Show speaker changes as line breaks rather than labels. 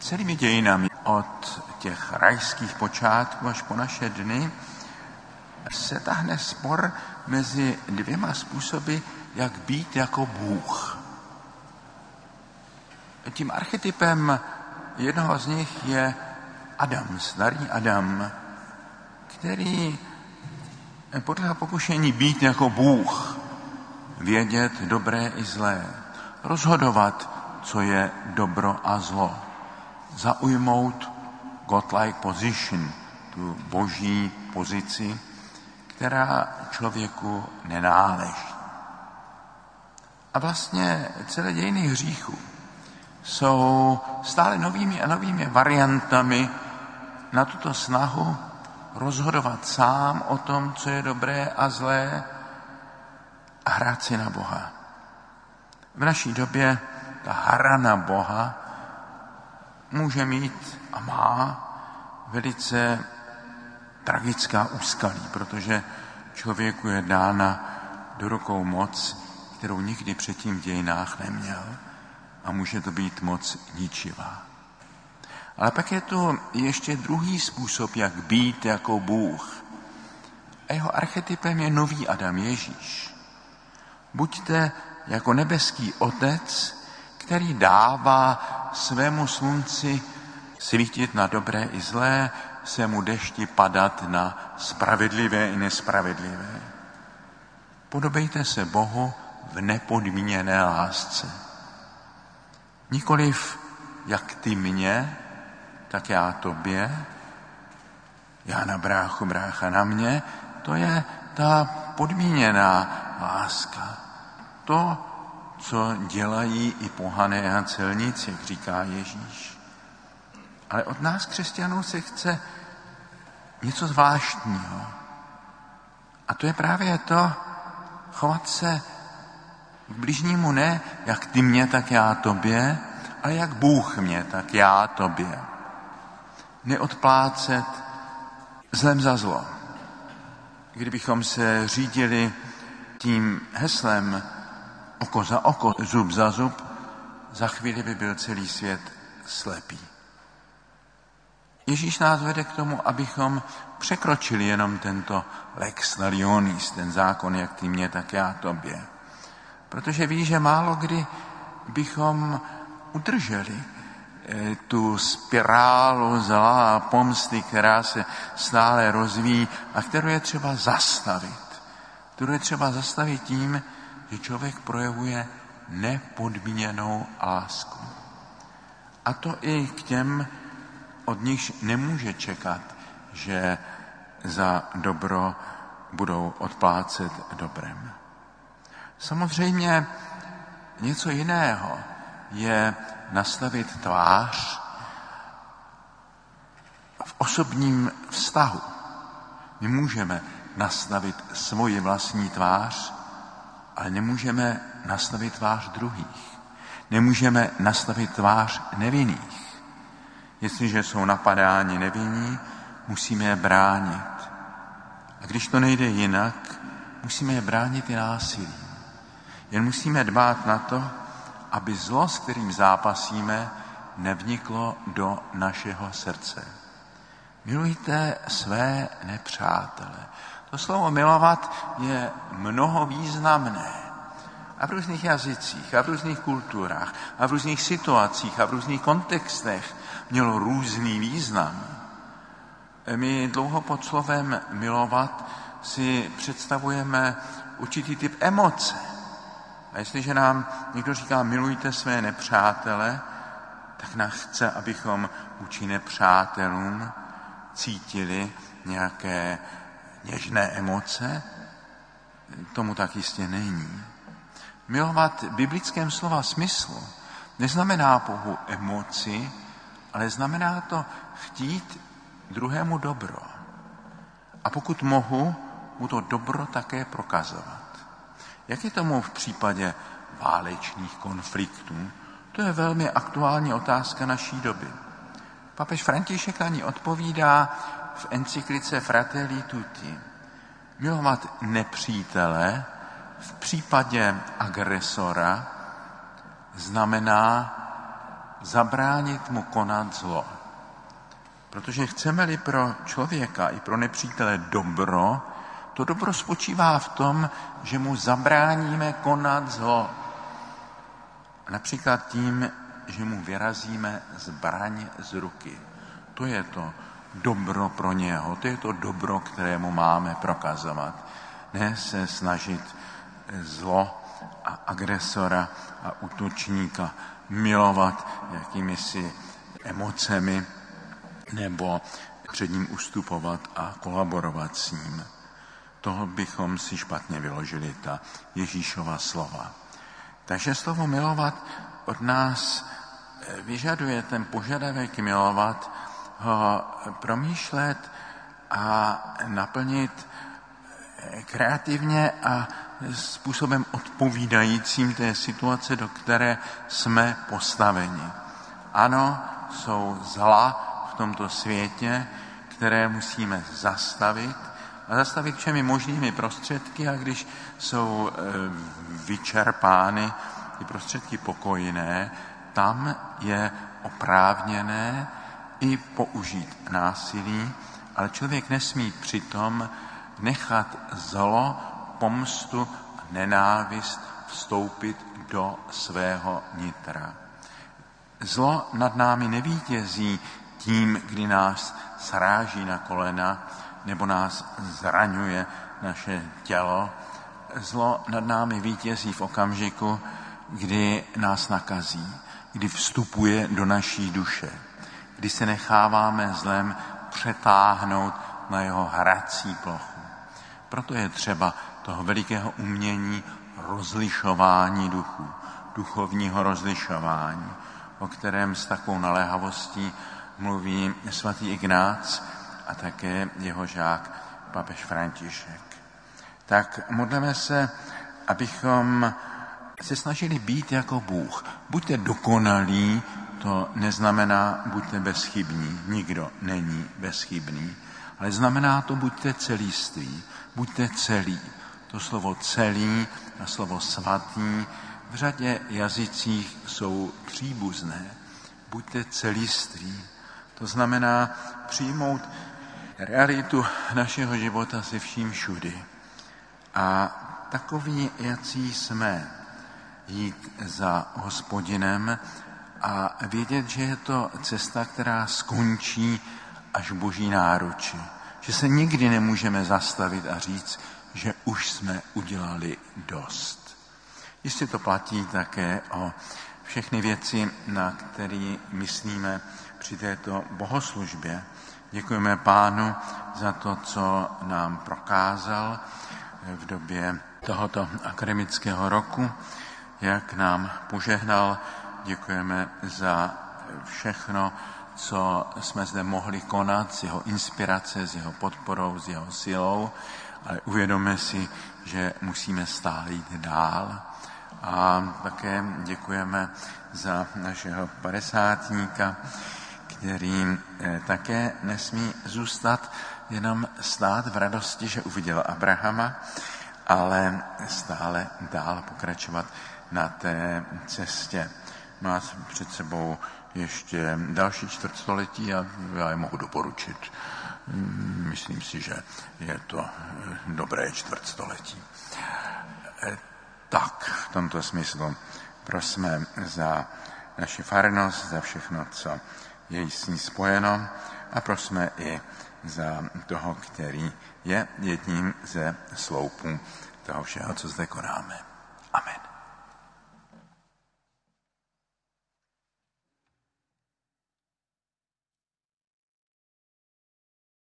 Celými dějinami od těch rajských počátků až po naše dny se tahne spor mezi dvěma způsoby, jak být jako Bůh. Tím archetypem jednoho z nich je Adam, starý Adam, který podle pokušení být jako Bůh, vědět dobré i zlé, rozhodovat, co je dobro a zlo, zaujmout godlike position, tu boží pozici, která člověku nenáleží. A vlastně celé dějiny hříchu jsou stále novými a novými variantami na tuto snahu rozhodovat sám o tom, co je dobré a zlé a hrát si na Boha. V naší době ta hra na Boha může mít a má velice tragická úskalí, protože člověku je dána do rukou moc, kterou nikdy předtím v dějinách neměl a může to být moc ničivá. Ale pak je to ještě druhý způsob, jak být jako Bůh. A jeho archetypem je nový Adam Ježíš. Buďte jako nebeský otec, který dává svému slunci svítit na dobré i zlé, svému dešti padat na spravedlivé i nespravedlivé. Podobejte se Bohu v nepodmíněné lásce. Nikoliv jak ty mě, tak já tobě, já na bráchu, brácha na mě, to je ta podmíněná láska. To, co dělají i pohané a celníci, jak říká Ježíš. Ale od nás, křesťanů, se chce něco zvláštního. A to je právě to, chovat se k bližnímu ne, jak ty mě, tak já tobě, ale jak Bůh mě, tak já tobě. Neodplácet zlem za zlo. Kdybychom se řídili tím heslem oko za oko, zub za zub, za chvíli by byl celý svět slepý. Ježíš nás vede k tomu, abychom překročili jenom tento lex talionis, ten zákon, jak ty mě, tak já tobě. Protože ví, že málo kdy bychom udrželi eh, tu spirálu zla a pomsty, která se stále rozvíjí a kterou je třeba zastavit. Kterou je třeba zastavit tím, že člověk projevuje nepodmíněnou lásku. A to i k těm, od nich nemůže čekat, že za dobro budou odplácet dobrem. Samozřejmě něco jiného je nastavit tvář v osobním vztahu. My můžeme nastavit svoji vlastní tvář, ale nemůžeme nastavit tvář druhých. Nemůžeme nastavit tvář nevinných. Jestliže jsou napadáni nevinní, musíme je bránit. A když to nejde jinak, musíme je bránit i násilí. Jen musíme dbát na to, aby zlo, s kterým zápasíme, nevniklo do našeho srdce. Milujte své nepřátele. To slovo milovat je mnoho významné. A v různých jazycích, a v různých kulturách, a v různých situacích, a v různých kontextech mělo různý význam. My dlouho pod slovem milovat si představujeme určitý typ emoce. A jestliže nám někdo říká milujte své nepřátele, tak nás chce, abychom vůči nepřátelům cítili nějaké něžné emoce. Tomu tak jistě není. Milovat v biblickém slova smyslu neznamená pouhou emoci, ale znamená to chtít druhému dobro. A pokud mohu, mu to dobro také prokazovat. Jak je tomu v případě válečných konfliktů? To je velmi aktuální otázka naší doby. Papež František na ní odpovídá v encyklice Fratelli Tutti. Milovat nepřítele v případě agresora znamená zabránit mu konat zlo. Protože chceme-li pro člověka i pro nepřítele dobro, to dobro spočívá v tom, že mu zabráníme konat zlo. Například tím, že mu vyrazíme zbraň z ruky. To je to dobro pro něho, to je to dobro, kterému máme prokazovat. Ne se snažit zlo a agresora a útočníka milovat jakými si emocemi nebo před ním ustupovat a kolaborovat s ním. Toho bychom si špatně vyložili, ta Ježíšova slova. Takže slovo milovat od nás eh, vyžaduje ten požadavek milovat, ho promýšlet a naplnit eh, kreativně a způsobem odpovídajícím té situace, do které jsme postaveni. Ano, jsou zla v tomto světě, které musíme zastavit a zastavit všemi možnými prostředky a když jsou e, vyčerpány ty prostředky pokojné, tam je oprávněné i použít násilí, ale člověk nesmí přitom nechat zlo pomstu a nenávist vstoupit do svého nitra. Zlo nad námi nevítězí tím, kdy nás sráží na kolena nebo nás zraňuje naše tělo. Zlo nad námi vítězí v okamžiku, kdy nás nakazí, kdy vstupuje do naší duše, kdy se necháváme zlem přetáhnout na jeho hrací plochu. Proto je třeba toho velikého umění rozlišování duchů, duchovního rozlišování, o kterém s takovou naléhavostí mluví svatý Ignác a také jeho žák papež František. Tak modleme se, abychom se snažili být jako Bůh. Buďte dokonalí, to neznamená buďte bezchybní. Nikdo není bezchybný. Ale znamená to buďte celiství, buďte celí. To slovo celý a slovo svatý v řadě jazycích jsou příbuzné. Buďte celiství. To znamená přijmout realitu našeho života se vším všudy. A takový, jací jsme, jít za hospodinem a vědět, že je to cesta, která skončí až boží náruči. Že se nikdy nemůžeme zastavit a říct, že už jsme udělali dost. Jistě to platí také o všechny věci, na které myslíme při této bohoslužbě. Děkujeme pánu za to, co nám prokázal v době tohoto akademického roku, jak nám požehnal. Děkujeme za všechno, co jsme zde mohli konat, z jeho inspirace, s jeho podporou, s jeho silou, ale uvědomme si, že musíme stále jít dál. A také děkujeme za našeho padesátníka, který eh, také nesmí zůstat jenom stát v radosti, že uviděl Abrahama, ale stále dál pokračovat na té cestě. Má před sebou ještě další čtvrtstoletí a já je mohu doporučit. Myslím si, že je to eh, dobré čtvrtstoletí. Eh, tak, v tomto smyslu prosme za naši farnost, za všechno, co je s ní spojeno a prosme i za toho, který je jedním ze sloupů toho všeho, co zde konáme. Amen.